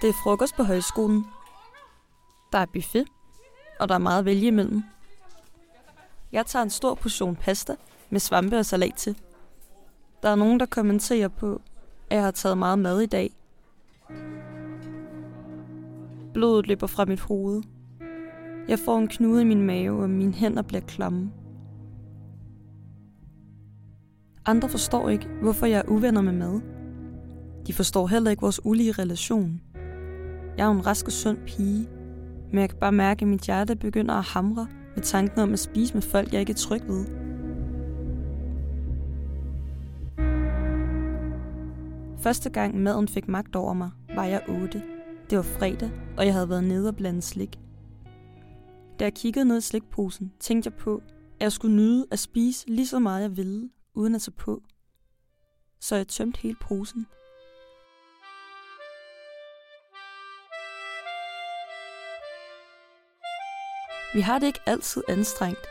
Det er frokost på højskolen. Der er buffet, og der er meget at vælge imellem. Jeg tager en stor portion pasta med svampe og salat til. Der er nogen, der kommenterer på, at jeg har taget meget mad i dag. Blodet løber fra mit hoved. Jeg får en knude i min mave, og mine hænder bliver klamme. Andre forstår ikke, hvorfor jeg er uvenner med mad. De forstår heller ikke vores ulige relation. Jeg er en rask og sund pige, men jeg kan bare mærke, at mit hjerte begynder at hamre med tanken om at spise med folk, jeg ikke er tryg ved. Første gang maden fik magt over mig, var jeg 8. Det var fredag, og jeg havde været nede og blandet slik. Da jeg kiggede ned i slikposen, tænkte jeg på, at jeg skulle nyde at spise lige så meget jeg ville, uden at tage på. Så jeg tømte hele posen. Vi har det ikke altid anstrengt,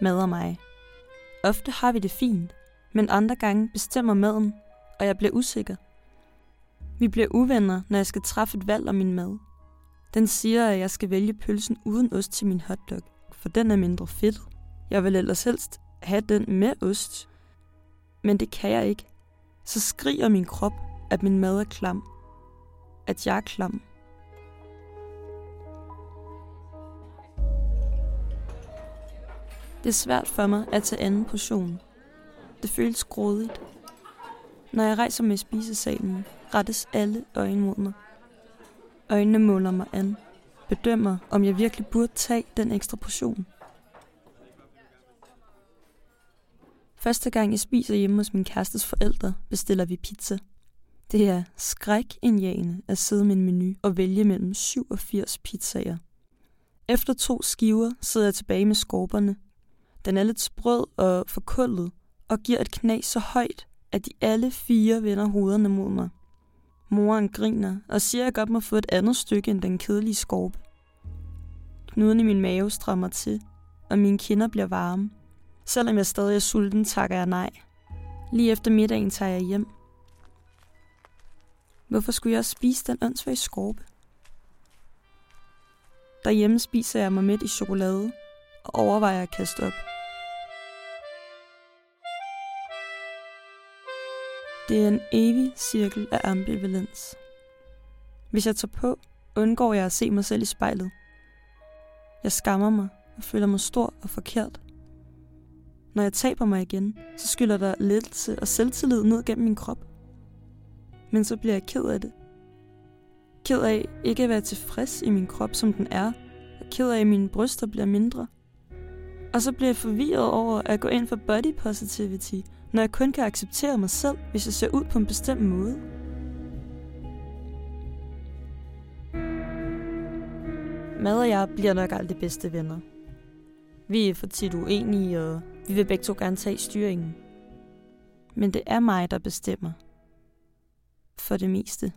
mad og mig. Ofte har vi det fint, men andre gange bestemmer maden, og jeg bliver usikker. Vi bliver uvenner, når jeg skal træffe et valg om min mad. Den siger, at jeg skal vælge pølsen uden ost til min hotdog, for den er mindre fedt. Jeg vil ellers helst have den med ost, men det kan jeg ikke. Så skriger min krop, at min mad er klam. At jeg er klam. Det er svært for mig at tage anden portion. Det føles grådigt. Når jeg rejser med i spisesalen, rettes alle øjne mod mig. Øjnene måler mig an, bedømmer, om jeg virkelig burde tage den ekstra portion. Første gang jeg spiser hjemme hos min kærestes forældre, bestiller vi pizza. Det er skrækindjagende at sidde med en menu og vælge mellem 87 pizzaer. Efter to skiver sidder jeg tilbage med skorperne. Den er lidt sprød og forkullet og giver et knas så højt, at de alle fire vender hovederne mod mig. Moren griner og siger, at jeg godt må få et andet stykke end den kedelige skorpe. Knuden i min mave strammer til, og mine kinder bliver varme. Selvom jeg stadig er sulten, takker jeg nej. Lige efter middagen tager jeg hjem. Hvorfor skulle jeg spise den åndssvage skorpe? Derhjemme spiser jeg mig midt i chokolade og overvejer at kaste op. Det er en evig cirkel af ambivalens. Hvis jeg tager på, undgår jeg at se mig selv i spejlet. Jeg skammer mig og føler mig stor og forkert. Når jeg taber mig igen, så skylder der lettelse og selvtillid ned gennem min krop. Men så bliver jeg ked af det. Ked af ikke at være tilfreds i min krop, som den er. Og ked af, at mine bryster bliver mindre. Og så bliver jeg forvirret over at gå ind for body positivity, når jeg kun kan acceptere mig selv, hvis jeg ser ud på en bestemt måde. Mad og jeg bliver nok aldrig bedste venner. Vi er for tit uenige, og vi vil begge to gerne tage styringen. Men det er mig, der bestemmer. For det meste.